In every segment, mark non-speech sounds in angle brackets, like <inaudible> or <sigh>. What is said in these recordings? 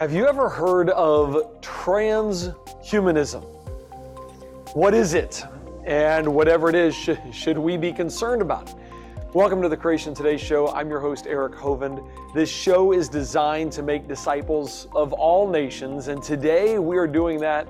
Have you ever heard of transhumanism? What is it? And whatever it is, sh- should we be concerned about it? Welcome to the Creation Today show. I'm your host, Eric Hovind. This show is designed to make disciples of all nations, and today we are doing that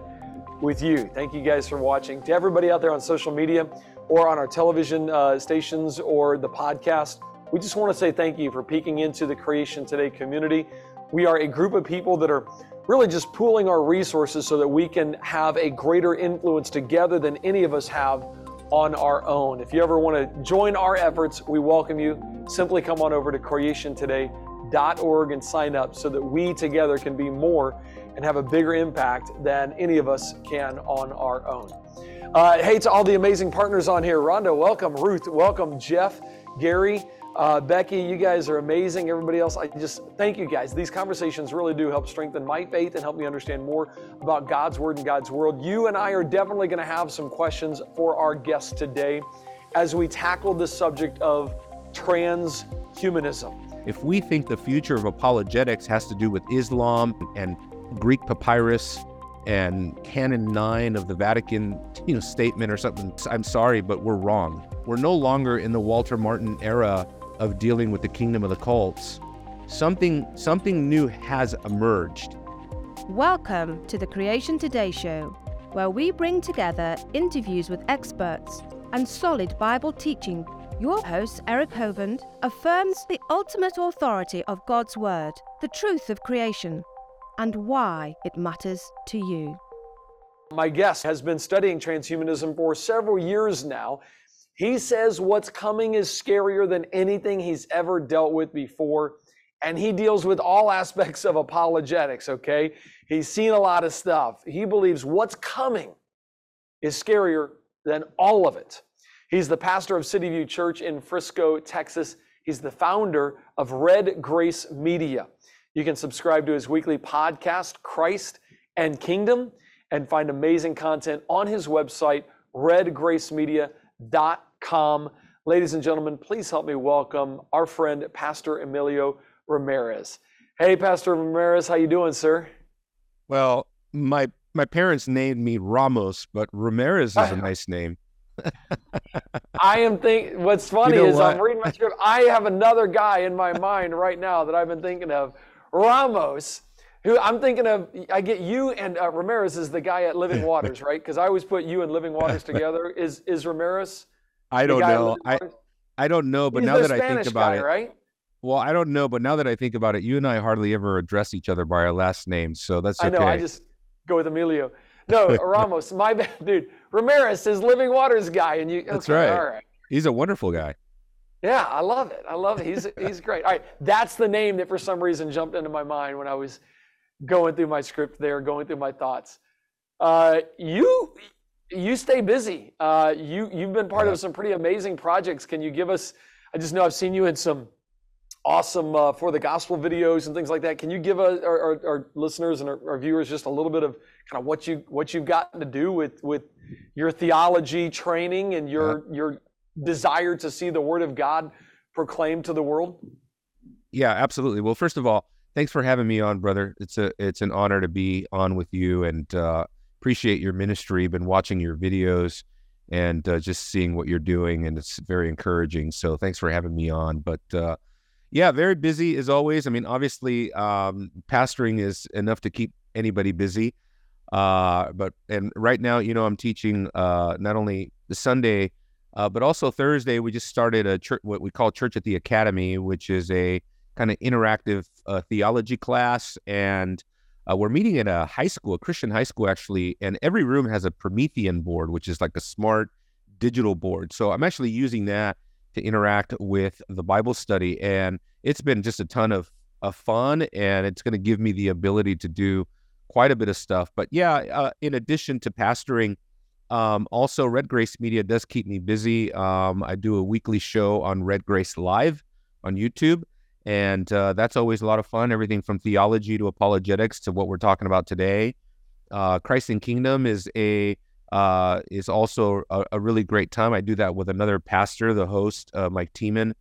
with you. Thank you guys for watching. To everybody out there on social media or on our television uh, stations or the podcast, we just want to say thank you for peeking into the Creation Today community. We are a group of people that are really just pooling our resources so that we can have a greater influence together than any of us have on our own. If you ever want to join our efforts, we welcome you. Simply come on over to creationtoday.org and sign up so that we together can be more and have a bigger impact than any of us can on our own. Uh, hey, to all the amazing partners on here Rhonda, welcome. Ruth, welcome. Jeff, Gary, uh, Becky, you guys are amazing. Everybody else, I just thank you guys. These conversations really do help strengthen my faith and help me understand more about God's Word and God's world. You and I are definitely going to have some questions for our guests today as we tackle the subject of transhumanism. If we think the future of apologetics has to do with Islam and Greek papyrus and Canon 9 of the Vatican you know, statement or something, I'm sorry, but we're wrong. We're no longer in the Walter Martin era of dealing with the kingdom of the cults, something something new has emerged. Welcome to the Creation Today show, where we bring together interviews with experts and solid Bible teaching. Your host, Eric Hovind, affirms the ultimate authority of God's Word, the truth of creation, and why it matters to you. My guest has been studying transhumanism for several years now he says what's coming is scarier than anything he's ever dealt with before. And he deals with all aspects of apologetics, okay? He's seen a lot of stuff. He believes what's coming is scarier than all of it. He's the pastor of City View Church in Frisco, Texas. He's the founder of Red Grace Media. You can subscribe to his weekly podcast, Christ and Kingdom, and find amazing content on his website, redgracemedia.com Ladies and gentlemen, please help me welcome our friend Pastor Emilio Ramirez. Hey, Pastor Ramirez, how you doing, sir? Well, my my parents named me Ramos, but Ramirez is a <laughs> nice name. I am think. What's funny you know is what? I'm reading my script. I have another guy in my mind right now that I've been thinking of, Ramos. Who I'm thinking of. I get you and uh, Ramirez is the guy at Living <laughs> Waters, right? Because I always put you and Living Waters <laughs> together. Is is Ramirez? I don't know. I I don't know, but He's now that Spanish I think about guy, it, right? Well, I don't know, but now that I think about it, you and I hardly ever address each other by our last names, so that's okay. I know. I just go with Emilio. <laughs> No, Ramos. My <laughs> bad, dude. Ramirez is Living Waters guy, and you. That's okay, right. All right. He's a wonderful guy. Yeah, I love it. I love it. He's he's great. All right, that's the name that for some reason jumped into my mind when I was going through my script there, going through my thoughts. Uh, you you stay busy. Uh, you you've been part of some pretty amazing projects. Can you give us? I just know I've seen you in some awesome uh, for the gospel videos and things like that. Can you give our, our, our listeners and our, our, viewers just a little bit of kind of what you what you've gotten to do with with your theology training and your yeah. your desire to see the Word of God proclaimed to the world? Yeah, absolutely. Well, first of all, thanks for having me on, brother. It's a it's an honor to be on with you and. Uh, appreciate your ministry. Been watching your videos and uh, just seeing what you're doing, and it's very encouraging. So thanks for having me on. But uh, yeah, very busy as always. I mean, obviously, um, pastoring is enough to keep anybody busy. Uh, but and right now, you know, I'm teaching uh, not only the Sunday, uh, but also Thursday. We just started a church, what we call Church at the Academy, which is a kind of interactive uh, theology class and uh, we're meeting at a high school, a Christian high school, actually, and every room has a Promethean board, which is like a smart digital board. So I'm actually using that to interact with the Bible study, and it's been just a ton of, of fun, and it's going to give me the ability to do quite a bit of stuff. But yeah, uh, in addition to pastoring, um, also Red Grace Media does keep me busy. Um, I do a weekly show on Red Grace Live on YouTube and uh, that's always a lot of fun. Everything from theology to apologetics to what we're talking about today. Uh, Christ and Kingdom is a uh, is also a, a, really great time. I do that with another pastor, the host uh, Mike Tiemann,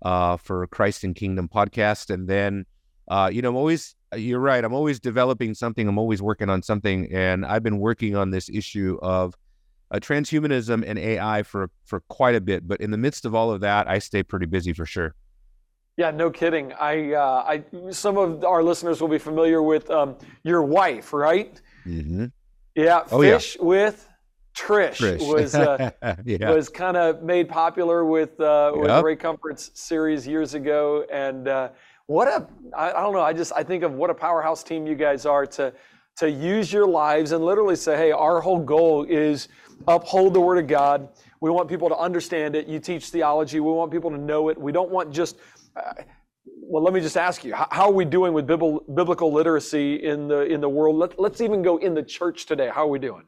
uh, for Christ and Kingdom podcast, and then uh, you know, I'm always, you're right. I'm always developing something. I'm always working on something. And I've been working on this issue of transhumanism and AI for, for quite a bit. But in the midst of all of that, I stay pretty busy for sure. Yeah, no kidding. I, uh, I, some of our listeners will be familiar with um, your wife, right? Mm-hmm. Yeah, Oh, Fish with Trish, Trish. was uh, <laughs> yeah. was kind of made popular with uh, with Yep. Ray Comfort's series years ago, and uh, what a I, I don't know. I just I think of what a powerhouse team you guys are to to use your lives and literally say, hey, our whole goal is uphold the Word of God. We want people to understand it. You teach theology. We want people to know it. We don't want just well, let me just ask you: How, are we doing with biblical literacy in the in the world? Let, let's even go in the church today. How are we doing?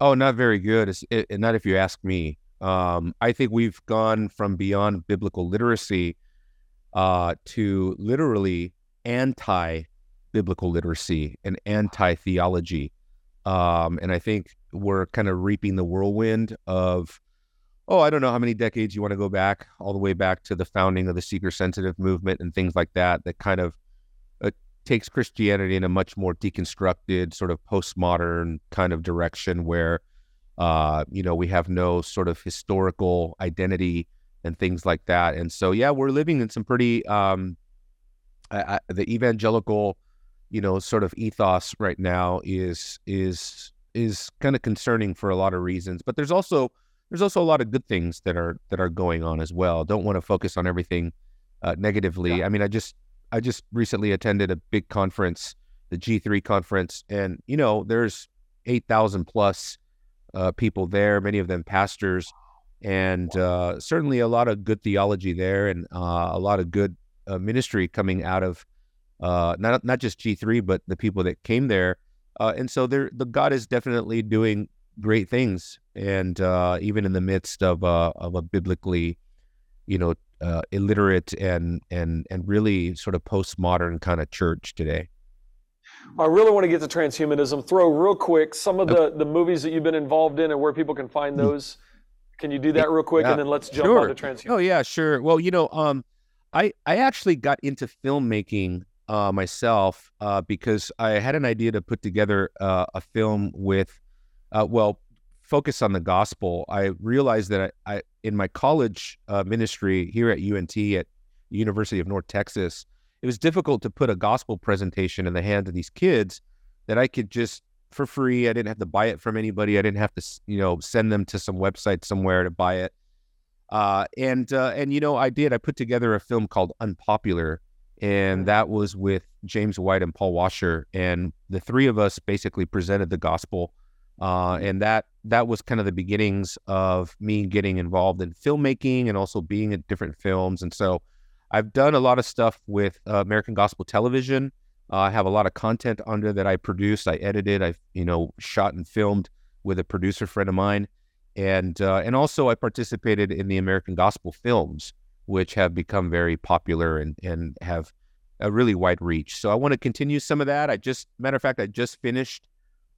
Oh, not very good. It's, it, not if you ask me. Um, I think we've gone from beyond biblical literacy uh, to literally anti-biblical literacy and anti-theology. Um, and I think we're kind of reaping the whirlwind of, oh, I don't know how many decades you want to go back, all the way back to the founding of the seeker-sensitive movement and things like that. That kind of uh, takes Christianity in a much more deconstructed, sort of postmodern kind of direction where, uh, you know, we have no sort of historical identity and things like that. And so, yeah, we're living in some pretty, um, I, I, the evangelical, you know, sort of ethos right now is is is kind of concerning for a lot of reasons. But there's also there's also a lot of good things that are that are going on as well. Don't want to focus on everything uh, negatively. Yeah. I mean, I just I just recently attended a big conference, the G3 conference, and you know, there's 8,000 plus uh, people there, many of them pastors, and uh, certainly a lot of good theology there and uh, a lot of good uh, ministry coming out of uh, not not just G3, but the people that came there. Uh, and so there, the God is definitely doing great things, and uh, even in the midst of uh, of a biblically, you know, uh, illiterate and and and really sort of postmodern kind of church today. I really want to get to transhumanism. Throw real quick some of the, the movies that you've been involved in and where people can find those. Can you do that real quick, Yeah, and then let's jump sure. on to transhumanism? Oh yeah, sure. Well, you know, um, I I actually got into filmmaking uh, myself uh, because I had an idea to put together uh, a film with, uh, well, focus on the gospel. I realized that I, I in my college uh, ministry here at UNT at University of North Texas, it was difficult to put a gospel presentation in the hands of these kids that I could just for free. I didn't have to buy it from anybody. I didn't have to, you know, send them to some website somewhere to buy it. Uh, and uh, and you know, I did. I put together a film called Unpopular, and that was with James White and Paul Washer, and the three of us basically presented the gospel. Uh, and that that was kind of the beginnings of me getting involved in filmmaking and also being at different films. And so, I've done a lot of stuff with uh, American Gospel Television. Uh, I have a lot of content under that I produced, I edited, I you know shot and filmed with a producer friend of mine, and uh, and also I participated in the American Gospel films, which have become very popular and and have a really wide reach. So I want to continue some of that. I just matter of fact, I just finished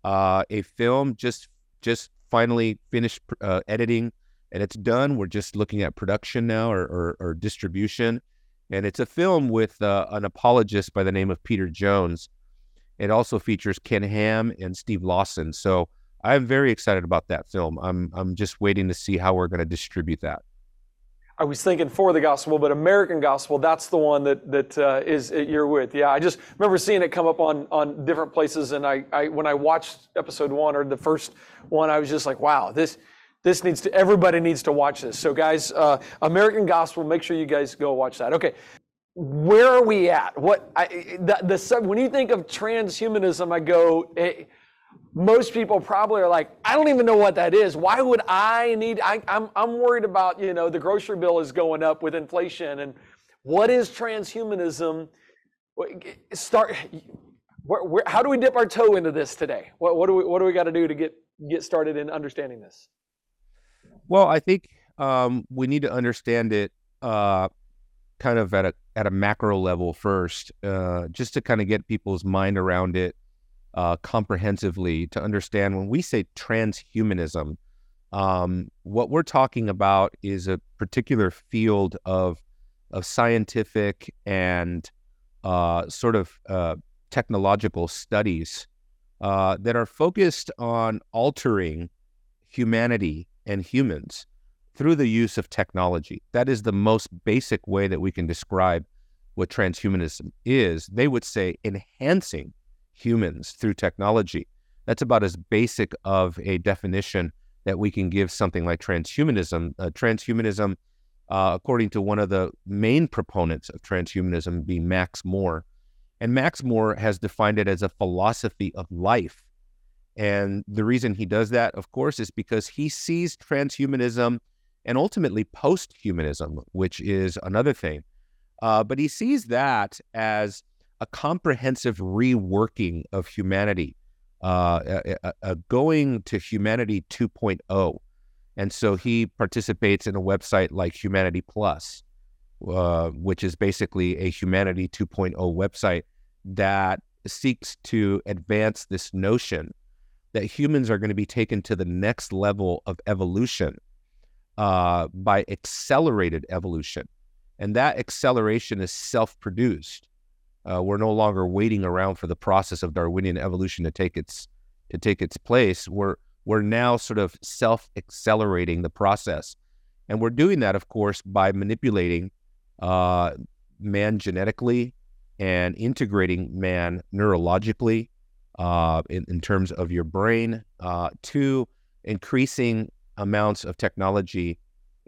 uh, a film, just just finally finished uh, editing, and it's done. We're just looking at production now or, or, or distribution and it's a film with uh, an apologist by the name of Peter Jones. It also features Ken Ham and Steve Lawson. So I'm very excited about that film. I'm I'm just waiting to see how we're going to distribute that. I was thinking for the gospel, but American gospel, that's the one that that uh, is you're with. Yeah, I just remember seeing it come up on on different places, and I, I when I watched episode one or the first one, I was just like, wow, this this needs to everybody needs to watch this. So guys, uh, American gospel, make sure you guys go watch that. Okay. Where are we at? What I, the, the when you think of transhumanism, I go. eh, most people probably are like, I don't even know what that is. Why would I need? I, I'm I'm worried about you know the grocery bill is going up with inflation, and what is transhumanism? Start. Where, where, how do we dip our toe into this today? What, what do we what do we got to do to get get started in understanding this? Well, I think um, we need to understand it uh, kind of at a at a macro level first, uh, just to kind of get people's mind around it uh, comprehensively to understand when we say transhumanism, um, what we're talking about is a particular field of of scientific and uh, sort of uh, technological studies uh, that are focused on altering humanity and humans through the use of technology. That is the most basic way that we can describe what transhumanism is. They would say enhancing humans through technology. That's about as basic of a definition that we can give something like transhumanism. Uh, transhumanism, uh, according to one of the main proponents of transhumanism, being Max More, And Max More has defined it as a philosophy of life. And the reason he does that, of course, is because he sees transhumanism and ultimately posthumanism, which is another thing. Uh, but he sees that as a comprehensive reworking of humanity, uh, a, a, a going to humanity 2.0. And so he participates in a website like Humanity Plus, uh, which is basically a Humanity 2.0 website that seeks to advance this notion that humans are going to be taken to the next level of evolution uh, by accelerated evolution. And that acceleration is self produced. Uh, we're no longer waiting around for the process of Darwinian evolution to take its to take its place. We're we're now sort of self accelerating the process, and we're doing that, of course, by manipulating uh, man genetically and integrating man neurologically uh, in, in, terms of your brain uh, to increasing amounts of technology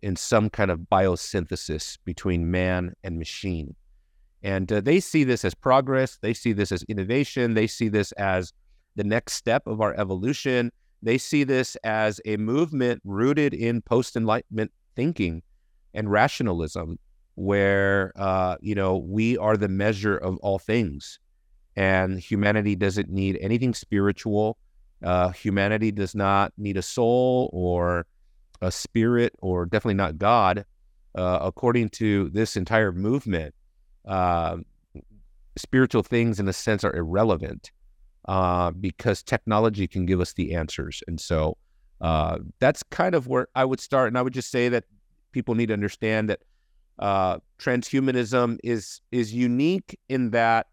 in some kind of biosynthesis between man and machine. And uh, they see this as progress. They see this as innovation. They see this as the next step of our evolution. They see this as a movement rooted in post Enlightenment thinking and rationalism, where uh, you know we are the measure of all things, and humanity doesn't need anything spiritual. Uh, humanity does not need a soul or a spirit, or definitely not God. Uh, according to this entire movement, uh, spiritual things, in a sense, are irrelevant uh, because technology can give us the answers. And so uh, that's kind of where I would start. And I would just say that people need to understand that uh, transhumanism is is unique in that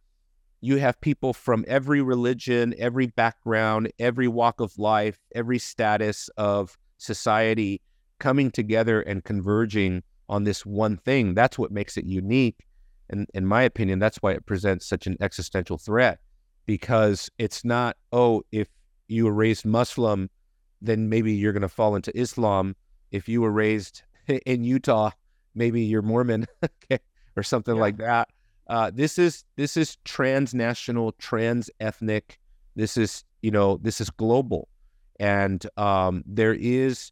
you have people from every religion, every background, every walk of life, every status of society coming together and converging on this one thing. That's what makes it unique. And in my opinion, that's why it presents such an existential threat because it's not, oh, if you were raised Muslim, then maybe you're going to fall into Islam. If you were raised <laughs> in Utah, maybe you're Mormon <laughs> or something yeah. like that. Uh, this is this is transnational, trans ethnic. This is you know this is global, and um, there is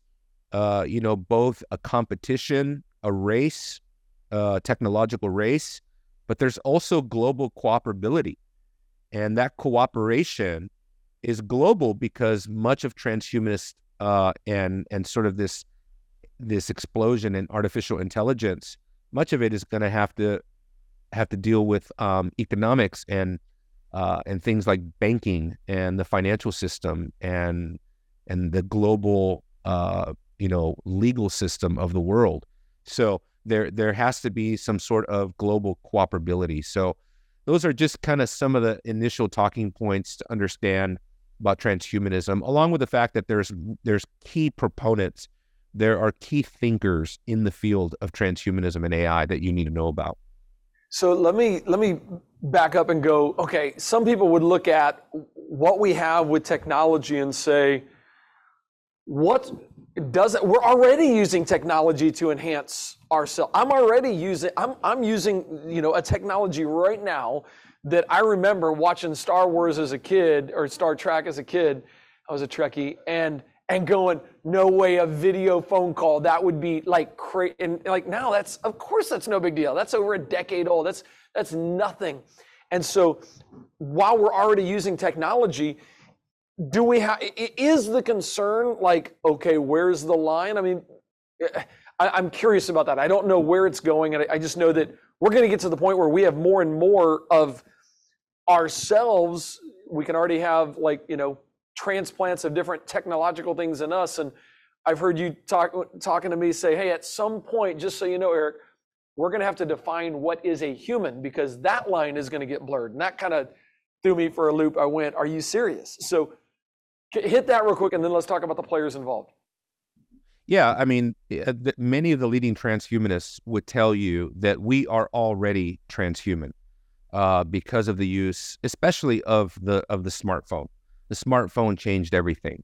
uh, you know both a competition, a race, uh, technological race, but there's also global cooperability. And that cooperation is global because much of transhumanist uh, and and sort of this this explosion in artificial intelligence, much of it is going to have to have to deal with um, economics and uh, and things like banking and the financial system and and the global uh, you know legal system of the world. So there there has to be some sort of global cooperability. So those are just kind of some of the initial talking points to understand about transhumanism, along with the fact that there's there's key proponents, there are key thinkers in the field of transhumanism and AI that you need to know about. So let me let me back up and go. Okay, some people would look at what we have with technology and say, what does it? We're already using technology to enhance ourselves. I'm already using. I'm I'm using you know a technology right now that I remember watching Star Wars as a kid or Star Trek as a kid. I was a Trekkie and and going, no way, a video phone call that would be like crazy. And like now, that's of course that's no big deal. That's over a decade old. That's that's nothing. And so, while we're already using technology, do we have is the concern like okay where's the line i mean eh, I, am curious about that i don't know where it's going and I, I just know that we're going to get to the point where we have more and more of ourselves we can already have like you know transplants of different technological things in us and i've heard you talk talking to me say hey at some point just so you know eric we're going to have to define what is a human because that line is going to get blurred. And that kind of threw me for a loop. I went, Are you serious? So hit that real quick and then let's talk about the players involved. Yeah, I mean, uh, many of the leading transhumanists would tell you that we are already transhuman uh, because of the use, especially of the of the smartphone. The smartphone changed everything.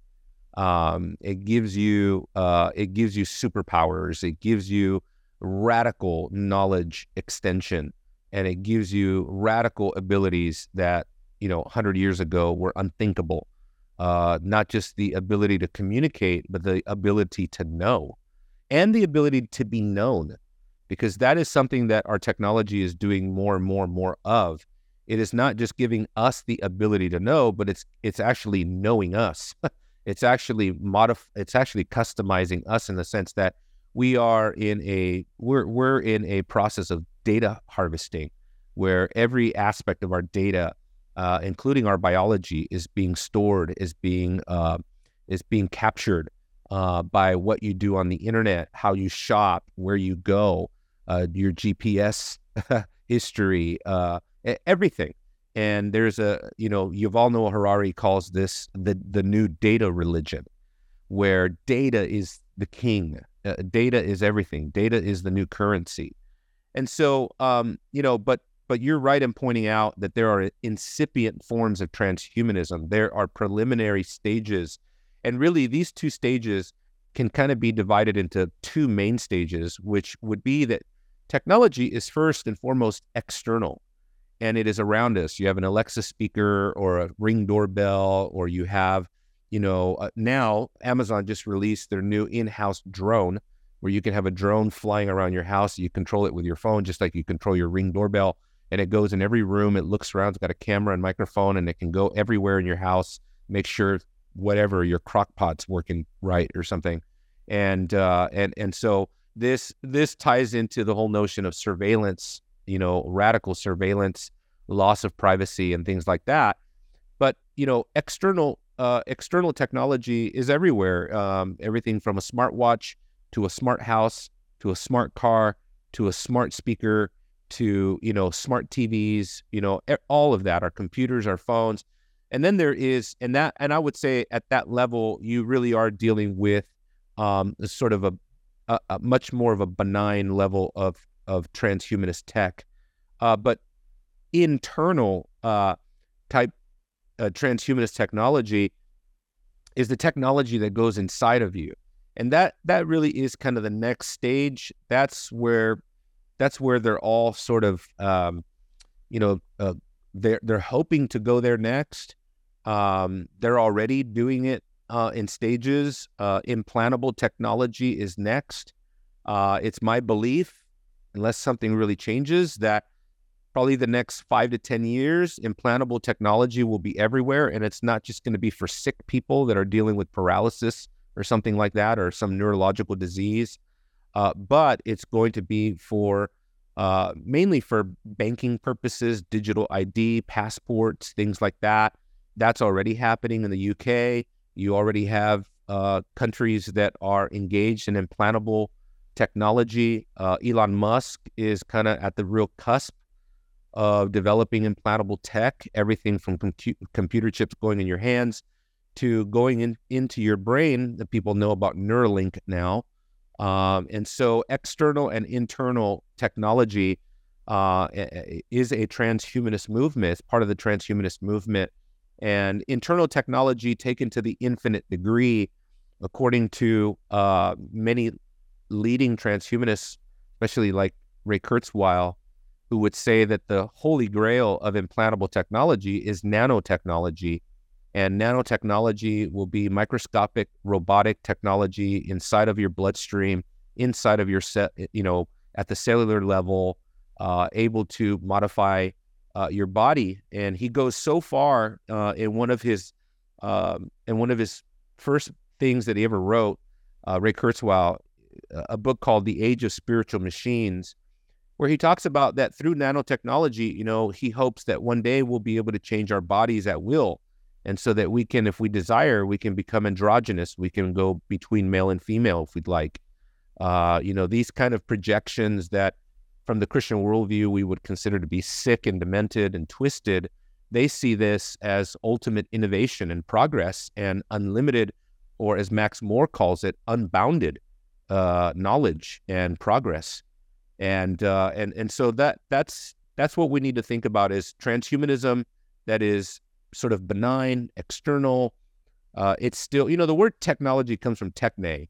Um, it gives you uh, it gives you superpowers. It gives you radical knowledge extension, and it gives you radical abilities that you know 100 years ago were unthinkable. Uh, not just the ability to communicate, but the ability to know, and the ability to be known because that is something that our technology is doing more and more and more of. It is not just giving us the ability to know, but it's it's actually knowing us. <laughs> it's actually modif- it's actually customizing us in the sense that we are in a we're we're in a process of data harvesting where every aspect of our data uh, including our biology is being stored is being uh, is being captured uh, by what you do on the internet how you shop where you go uh, your GPS <laughs> history, uh, everything. And there's a, you know, Yuval Noah Harari calls this the the new data religion, where data is the king. Uh, data is everything. Data is the new currency. And so, um, you know, but but you're right in pointing out that there are incipient forms of transhumanism. There are preliminary stages, and really these two stages can kind of be divided into two main stages, which would be that technology is first and foremost external and it is around us. You have an Alexa speaker or a ring doorbell, or you have, you know, uh, now Amazon just released their new in house drone where you can have a drone flying around your house. You control it with your phone, just like you control your ring doorbell. And it goes in every room. It looks around. It's got a camera and microphone, and it can go everywhere in your house. Make sure whatever your crock pot's working right or something. And uh, and and so this this ties into the whole notion of surveillance, you know, radical surveillance, loss of privacy, and things like that. But you know, external uh, external technology is everywhere. Um, everything from a smartwatch to a smart house to a smart car to a smart speaker to you know smart TVs. You know, all of that. Our computers, our phones, and then there is, and that, and I would say at that level, you really are dealing with um, sort of a a, a much more of a benign level of of transhumanist tech, uh, but internal uh, type uh, transhumanist technology is the technology that goes inside of you, and that that really is kind of the next stage. That's where that's where they're all sort of um, you know uh, they're they're hoping to go there next. Um, they're already doing it uh, in stages. Uh, implantable technology is next. Uh, it's my belief, unless something really changes, that probably the next five to 10 years, implantable technology will be everywhere. And it's not just going to be for sick people that are dealing with paralysis or something like that or some neurological disease, uh, but it's going to be for uh, mainly for banking purposes, digital ID, passports, things like that. That's already happening in the UK. You already have uh, countries that are engaged in implantable technology. Uh, Elon Musk is kind of at the real cusp of developing implantable tech, everything from compu- computer chips going in your hands to going in, into your brain that people know about Neuralink now. Um, and so, external and internal technology uh, is a transhumanist movement. It's part of the transhumanist movement and internal technology taken to the infinite degree, according to uh, many leading transhumanists, especially like Ray Kurzweil, who would say that the holy grail of implantable technology is nanotechnology. And nanotechnology will be microscopic robotic technology inside of your bloodstream, inside of your set, you know, at the cellular level, uh, able to modify uh, your body. And he goes so far uh, in one of his um, in one of his first things that he ever wrote, uh, Ray Kurzweil, a book called The Age of Spiritual Machines, where he talks about that through nanotechnology, you know, he hopes that one day we'll be able to change our bodies at will. And so that we can, if we desire, we can become androgynous. We can go between male and female if we'd like. Uh, you know, these kind of projections that from the Christian worldview we would consider to be sick and demented and twisted, they see this as ultimate innovation and progress and unlimited, or as Max More calls it, unbounded uh, knowledge and progress. And uh, and and so that that's that's what we need to think about is transhumanism that is sort of benign, external. Uh, it's still, you know, the word technology comes from techne,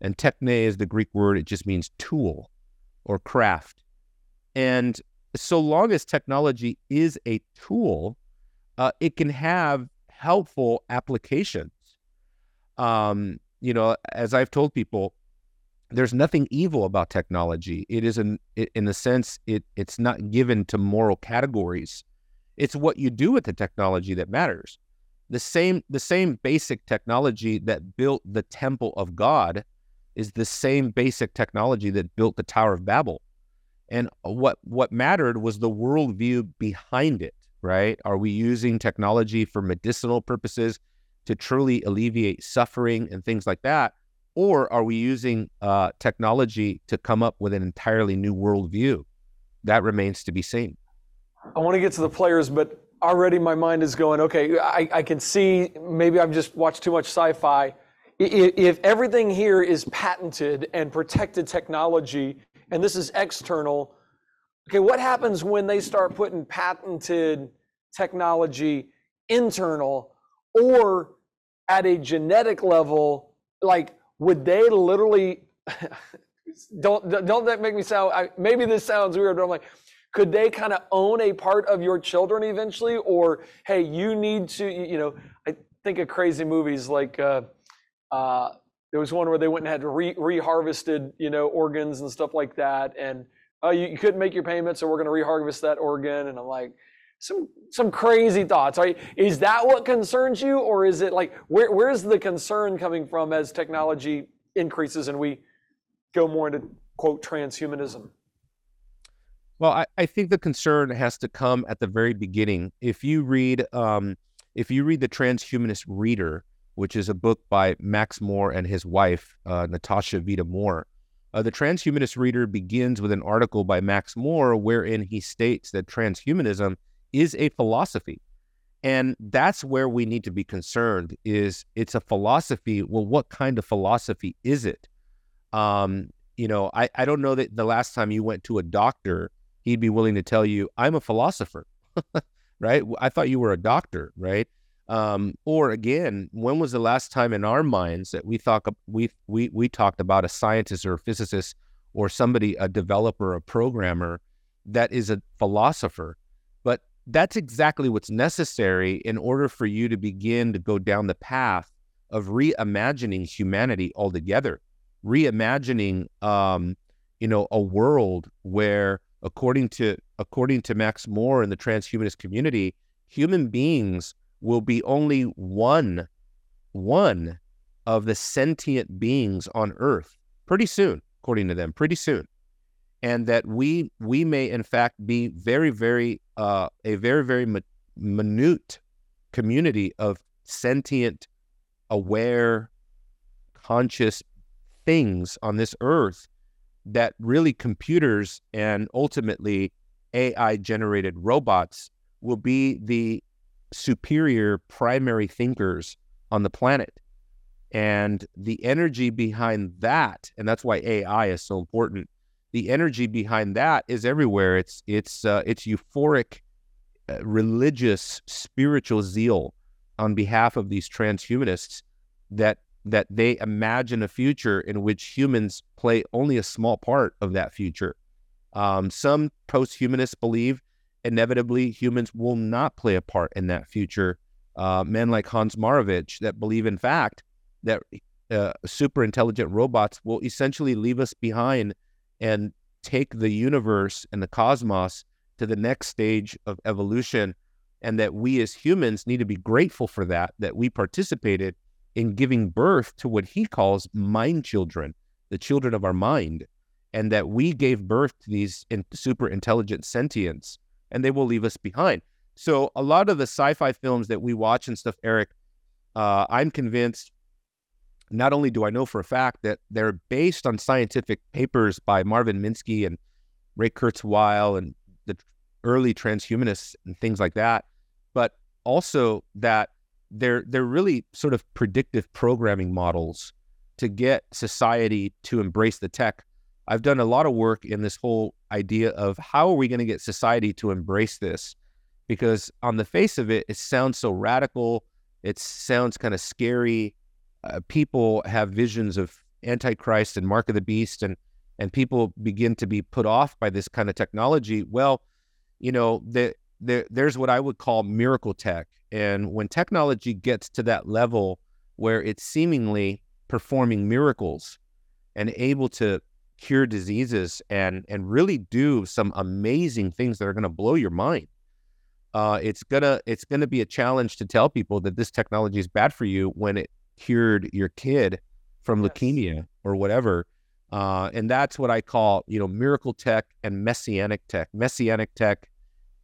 and techne is the Greek word. It just means tool or craft. And so long as technology is a tool, uh, it can have helpful applications. Um, you know, as I've told people, there's nothing evil about technology. It is an, it, in a sense, it it's not given to moral categories. It's what you do with the technology that matters. The same the same basic technology that built the temple of God is the same basic technology that built the Tower of Babel. And what what mattered was the worldview behind it, right? Are we using technology for medicinal purposes to truly alleviate suffering and things like that? Or are we using uh, technology to come up with an entirely new worldview? That remains to be seen. I want to get to the players, but already my mind is going, okay, I, I can see maybe I've just watched too much sci fi. If everything here is patented and protected technology, and this is external. Okay, what happens when they start putting patented technology internal or at a genetic level? Like, would they literally? <laughs> don't don't that make me sound? I, maybe this sounds weird, but I'm like, could they kind of own a part of your children eventually, or hey, you need to, you know? I think of crazy movies like. Uh, uh, there was one where they went and had re reharvested, you know, organs and stuff like that, and oh, you, you couldn't make your payment, so we're going to reharvest that organ. And I'm like, some some crazy thoughts. Right? Is that what concerns you, or is it like where where's the concern coming from as technology increases and we go more into quote transhumanism? Well, I, I think the concern has to come at the very beginning. If you read um, if you read the Transhumanist Reader, which is a book by Max More and his wife, uh, Natasha Vita-More, Uh, the Transhumanist Reader begins with an article by Max More wherein he states that transhumanism is a philosophy. And that's where we need to be concerned is it's a philosophy. Well, what kind of philosophy is it? Um, you know, I, I don't know that the last time you went to a doctor, he'd be willing to tell you, I'm a philosopher, <laughs> right? I thought you were a doctor, right? Um, or again, when was the last time in our minds that we thought we we we talked about a scientist or a physicist or somebody, a developer, a programmer that is a philosopher? But that's exactly what's necessary in order for you to begin to go down the path of reimagining humanity altogether, reimagining, um, you know, a world where, according to according to Max More and the transhumanist community, human beings will be only one, one of the sentient beings on earth pretty soon, according to them, pretty soon. And that we we may in fact be very, very uh, a very, very minute community of sentient, aware, conscious things on this earth that really computers and ultimately AI generated robots will be the superior primary thinkers on the planet. And the energy behind that, and that's why AI is so important. The energy behind that is everywhere. It's it's uh, it's euphoric, uh, religious, spiritual zeal on behalf of these transhumanists that that they imagine a future in which humans play only a small part of that future. Um, some post-humanists believe inevitably humans will not play a part in that future. Uh, men like Hans Moravec that believe, in fact, that uh, super intelligent robots will essentially leave us behind and take the universe and the cosmos to the next stage of evolution. And that we as humans need to be grateful for that, that we participated in giving birth to what he calls mind children, the children of our mind, and that we gave birth to these in super intelligent sentients and they will leave us behind. So a lot of the sci-fi films that we watch and stuff, Eric, uh, I'm convinced. Not only do I know for a fact that they're based on scientific papers by Marvin Minsky and Ray Kurzweil and the early transhumanists and things like that, but also that they're they're really sort of predictive programming models to get society to embrace the tech. I've done a lot of work in this whole idea of how are we going to get society to embrace this? Because on the face of it, it sounds so radical. It sounds kind of scary. Uh, people have visions of Antichrist and Mark of the Beast, and and people begin to be put off by this kind of technology. Well, you know, the, the, there's what I would call miracle tech, and when technology gets to that level where it's seemingly performing miracles and able to cure diseases and and really do some amazing things that are going to blow your mind. Uh, it's gonna it's gonna be a challenge to tell people that this technology is bad for you when it cured your kid from yes. leukemia or whatever. Uh, and that's what I call you know miracle tech and messianic tech. Messianic tech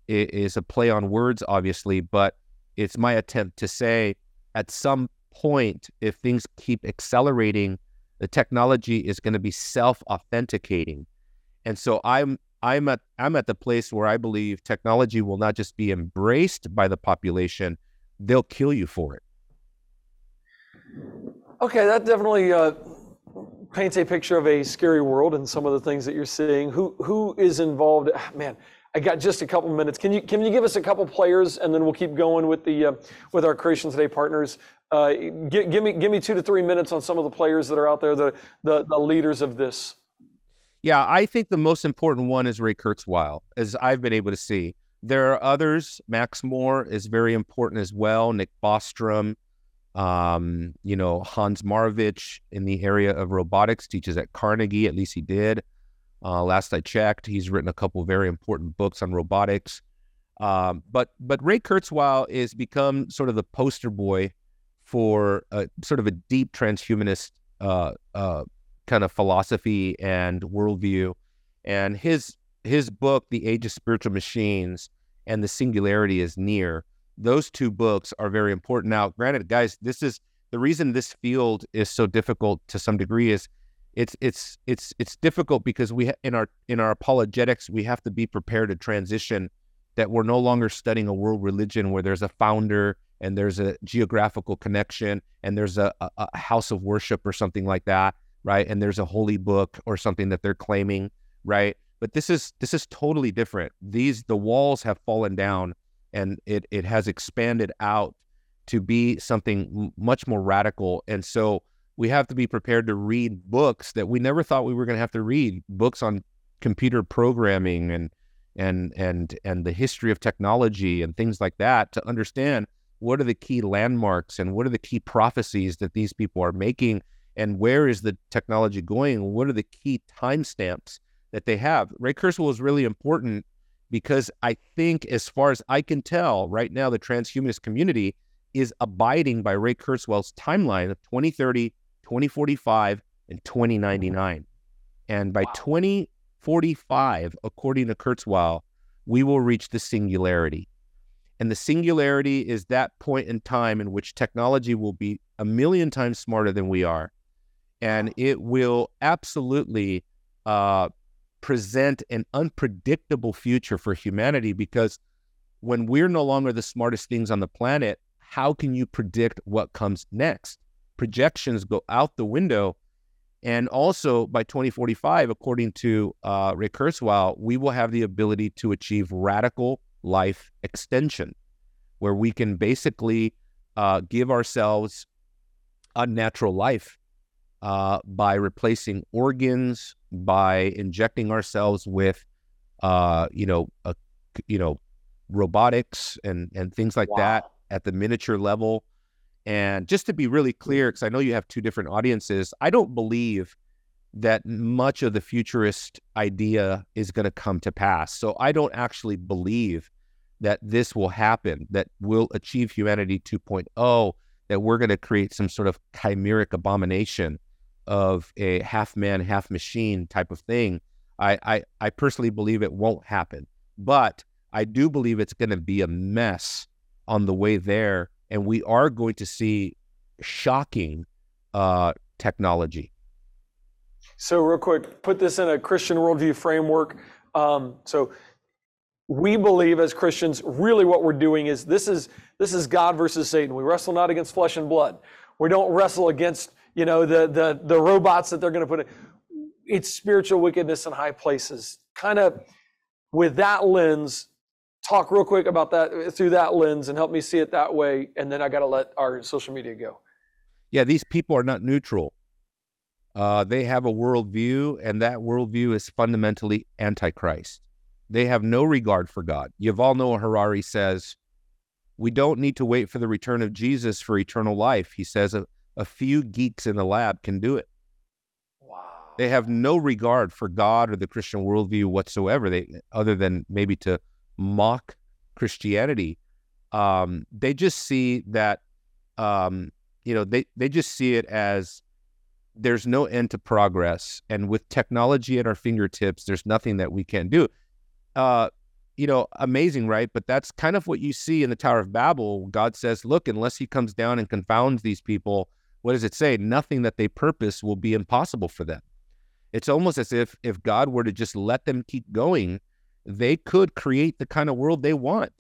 is, a play on words, obviously, but it's my attempt to say at some point, if things keep accelerating, the technology is going to be self-authenticating. And so I'm I'm at I'm at the place where I believe technology will not just be embraced by the population, they'll kill you for it. Okay, that definitely uh, paints a picture of a scary world and some of the things that you're seeing. Who who is involved? Ah, man, I got just a couple minutes. Can you can you give us a couple players and then we'll keep going with the uh, with our Creation Today partners. Uh, give, me give me two to three minutes on some of the players that are out there, the the, the leaders of this. Yeah, I think the most important one is Ray Kurzweil, as I've been able to see. There are others. Max More is very important as well. Nick Bostrom, um, you know, Hans Moravec in the area of robotics teaches at Carnegie. At least he did. Uh, last I checked, he's written a couple very important books on robotics. Um, but but Ray Kurzweil is become sort of the poster boy for a, sort of a deep transhumanist uh, uh, kind of philosophy and worldview. And his his book, The Age of Spiritual Machines and The Singularity is Near, those two books are very important. Now, granted, guys, this is the reason this field is so difficult to some degree is it's it's it's it's difficult because we in our in our apologetics we have to be prepared to transition that we're no longer studying a world religion where there's a founder and there's a geographical connection and there's a, a, a house of worship or something like that right? And there's a holy book or something that they're claiming right? But this is this is totally different. These the walls have fallen down and it it has expanded out to be something much more radical. And so we have to be prepared to read books that we never thought we were going to have to read books on computer programming and and and and the history of technology and things like that to understand what are the key landmarks and what are the key prophecies that these people are making and where is the technology going? What are the key timestamps that they have? Ray kurzweil is really important because i think as far as i can tell right now the transhumanist community is abiding by ray kurzweil's timeline of 2030 2045, and 2099. And by wow. 2045, according to Kurzweil, we will reach the singularity. And the singularity is that point in time in which technology will be a million times smarter than we are. And it will absolutely uh, present an unpredictable future for humanity because when we're no longer the smartest things on the planet, how can you predict what comes next? Projections go out the window. And also by 2045, according to uh, Ray Kurzweil, we will have the ability to achieve radical life extension, where we can basically uh, give ourselves unnatural life uh, by replacing organs, by injecting ourselves with, uh, you know, a, you know, robotics and and things like wow. that at the miniature level. And just to be really clear, because I know you have two different audiences, I don't believe that much of the futurist idea is going to come to pass. So I don't actually believe that this will happen, that we'll achieve humanity 2.0, that we're going to create some sort of chimeric abomination of a half man, half machine type of thing. I, I, I personally believe it won't happen. But I do believe it's going to be a mess on the way there and we are going to see shocking uh, technology. So, real quick, put this in a Christian worldview framework. Um, so we believe as Christians, really what we're doing is this is this is God versus Satan. We wrestle not against flesh and blood. We don't wrestle against you know the the the robots that they're going to put in. It's spiritual wickedness in high places. Kind of with that lens, talk real quick about that through that lens and help me see it that way. And then I got to let our social media go. Yeah, these people are not neutral. Uh, they have a worldview, and that worldview is fundamentally antichrist. They have no regard for God. Yuval Noah Harari says, We don't need to wait for the return of Jesus for eternal life. He says, A, a few geeks in the lab can do it. Wow. They have no regard for God or the Christian worldview whatsoever, they, other than maybe to mock Christianity. Um, they just see that, um, you know, they, they just see it as there's no end to progress. And with technology at our fingertips, there's nothing that we can't do uh, you know, amazing, right? But that's kind of what you see in the Tower of Babel. God says, look, unless he comes down and confounds these people, what does it say? Nothing that they purpose will be impossible for them. It's almost as if if God were to just let them keep going, they could create the kind of world they want.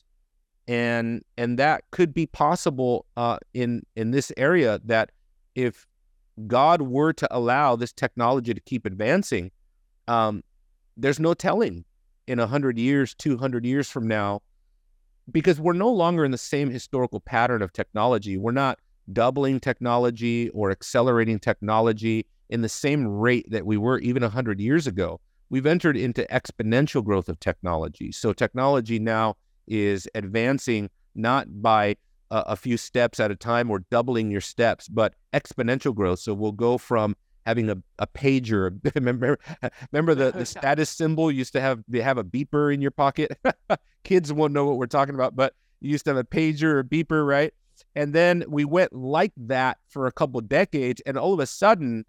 And and that could be possible uh, in in this area that if God were to allow this technology to keep advancing, um, there's no telling in 100 years, 200 years from now, because we're no longer in the same historical pattern of technology. We're not doubling technology or accelerating technology in the same rate that we were even 100 years ago. We've entered into exponential growth of technology. So technology now is advancing not by a, a few steps at a time or doubling your steps, but exponential growth. So we'll go from having a, a pager. <laughs> remember, remember the, the <laughs> status symbol used to have they have a beeper in your pocket. <laughs> Kids won't know what we're talking about, but you used to have a pager or beeper, right? And then we went like that for a couple decades, and all of a sudden,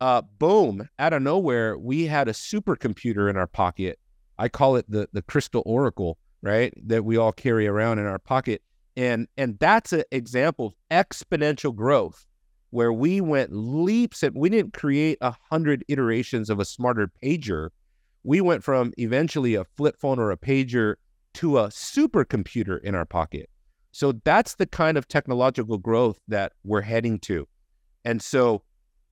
uh, boom, out of nowhere, we had a supercomputer in our pocket. I call it the the crystal oracle, right? That we all carry around in our pocket. And and that's an example of exponential growth where we went leaps and we didn't create a hundred iterations of a smarter pager. We went from eventually a flip phone or a pager to a supercomputer in our pocket. So that's the kind of technological growth that we're heading to. And so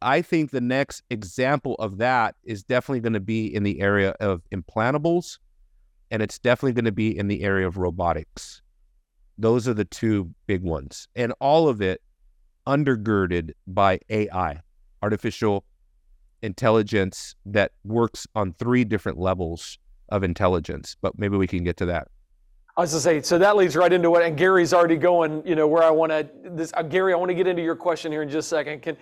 I think the next example of that is definitely going to be in the area of implantables, and it's definitely going to be in the area of robotics. Those are the two big ones. And all of it undergirded by AI, artificial intelligence that works on three different levels of intelligence. But maybe we can get to that. I was to say, so that leads right into what, and Gary's already going, you know, where I want to, this, uh, Gary, I want to get into your question here in just a second. Can,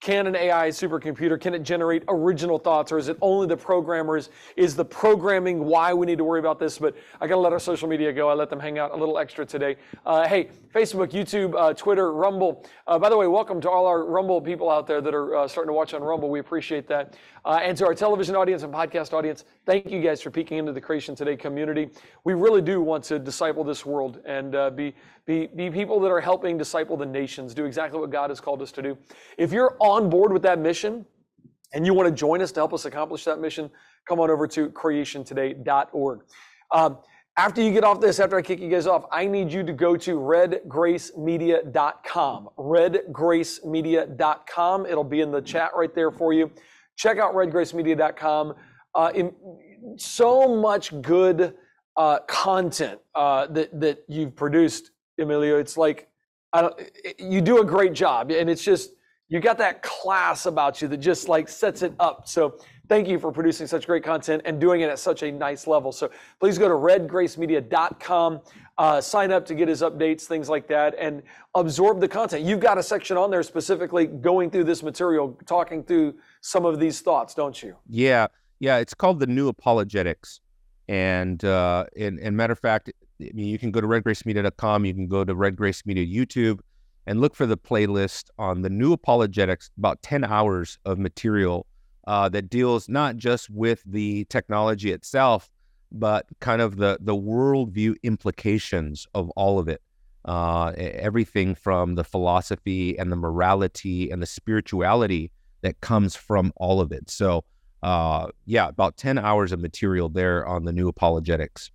can an AI supercomputer, can it generate original thoughts or is it only the programmers? Is the programming why we need to worry about this? But I got to let our social media go. I let them hang out a little extra today. Uh, hey, Facebook, YouTube, uh, Twitter, Rumble. Uh, by the way, welcome to all our Rumble people out there that are uh, starting to watch on Rumble. We appreciate that. Uh, and to our television audience and podcast audience, thank you guys for peeking into the Creation Today community. We really do want to disciple this world and uh, be, be, be people that are helping disciple the nations, do exactly what God has called us to do. If you're on board with that mission and you want to join us to help us accomplish that mission, come on over to creationtoday.org. Um, after you get off this, after I kick you guys off, I need you to go to redgracemedia.com. Redgracemedia.com. It'll be in the chat right there for you. Check out redgracemedia.com. Uh, in, so much good uh, content uh, that that you've produced, Emilio. It's like you do a great job, and it's just you got that class about you that just like sets it up. So thank you for producing such great content and doing it at such a nice level. So please go to redgracemedia.com, uh, sign up to get his updates, things like that, and absorb the content. You've got a section on there specifically going through this material, talking through some of these thoughts, don't you? Yeah, yeah. It's called the New Apologetics, and uh, and, and matter of fact, I mean, you can go to redgracemedia.com. You can go to Red Grace Media YouTube and look for the playlist on the New Apologetics. About ten hours of material uh, that deals not just with the technology itself, but kind of the the worldview implications of all of it. Uh, everything from the philosophy and the morality and the spirituality that comes from all of it. So uh, yeah, about 10 hours of material there on the new apologetics.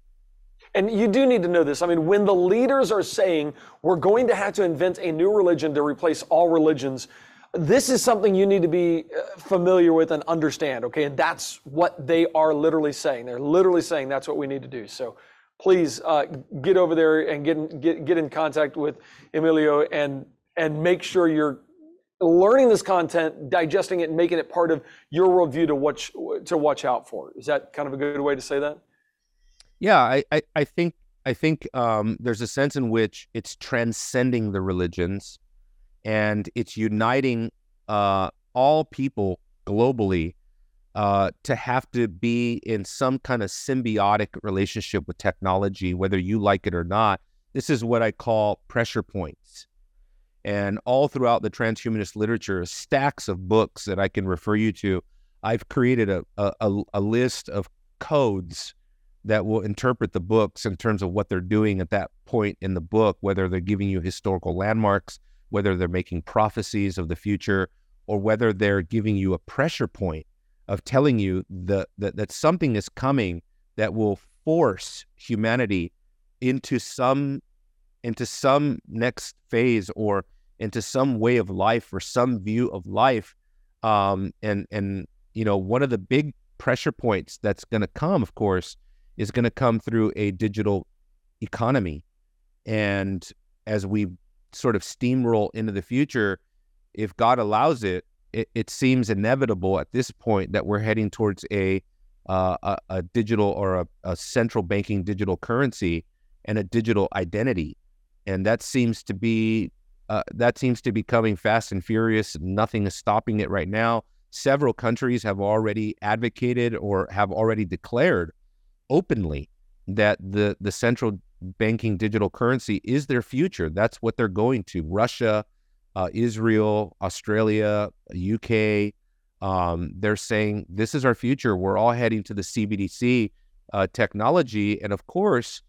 And you do need to know this. I mean, when the leaders are saying we're going to have to invent a new religion to replace all religions, this is something you need to be uh, familiar with and understand, okay? And that's what they are literally saying. They're literally saying that's what we need to do. So please uh, get over there and get in, get, get in contact with Emilio and, and make sure you're learning this content, digesting it, and making it part of your worldview to watch, to watch out for. Is that kind of a good way to say that? Yeah, I, I, I think I think um, there's a sense in which it's transcending the religions and it's uniting uh, all people globally uh, to have to be in some kind of symbiotic relationship with technology, whether you like it or not. This is what I call pressure points. And all throughout the transhumanist literature, stacks of books that I can refer you to. I've created a, a, a list of codes that will interpret the books in terms of what they're doing at that point in the book, whether they're giving you historical landmarks, whether they're making prophecies of the future, or whether they're giving you a pressure point of telling you the, that, that something is coming that will force humanity into some into some next phase or into some way of life or some view of life. Um, and and you know one of the big pressure points that's going to come of course is going to come through a digital economy. And as we sort of steamroll into the future, if God allows it, it, it seems inevitable at this point that we're heading towards a uh, a, a, digital or a, a, central banking digital currency and a digital identity, and that seems to be uh, that seems to be coming fast and furious. Nothing is stopping it right now. Several countries have already advocated or have already declared openly that the the central banking digital currency is their future. That's what they're going to. Russia, uh, Israel, Australia, UK. Um, they're saying this is our future. We're all heading to the CBDC uh, technology, and of course,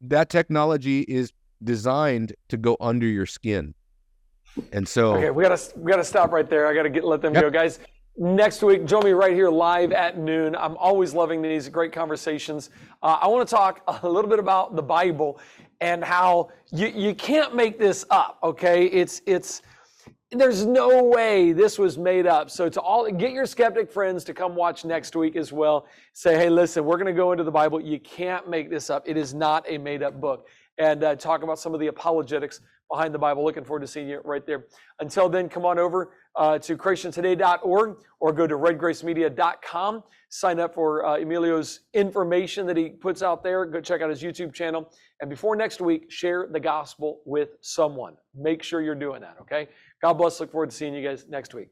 that technology is designed to go under your skin. And so, okay, we gotta we gotta stop right there. I gotta get let them yep. go, guys next week. Join me right here live at noon. I'm always loving these great conversations. Uh, I want to talk a little bit about the Bible and how you, you can't make this up, okay? It's, it's, there's no way this was made up. So to all get your skeptic friends to come watch next week as well. Say, hey, listen, we're going to go into the Bible. You can't make this up. It is not a made up book. And uh, talk about some of the apologetics behind the Bible. Looking forward to seeing you right there. Until then, come on over uh, to creationtoday.org or go to redgracemedia.com. Sign up for uh, Emilio's information that he puts out there. Go check out his YouTube channel. And before next week, share the gospel with someone. Make sure you're doing that, okay? God bless. Look forward to seeing you guys next week.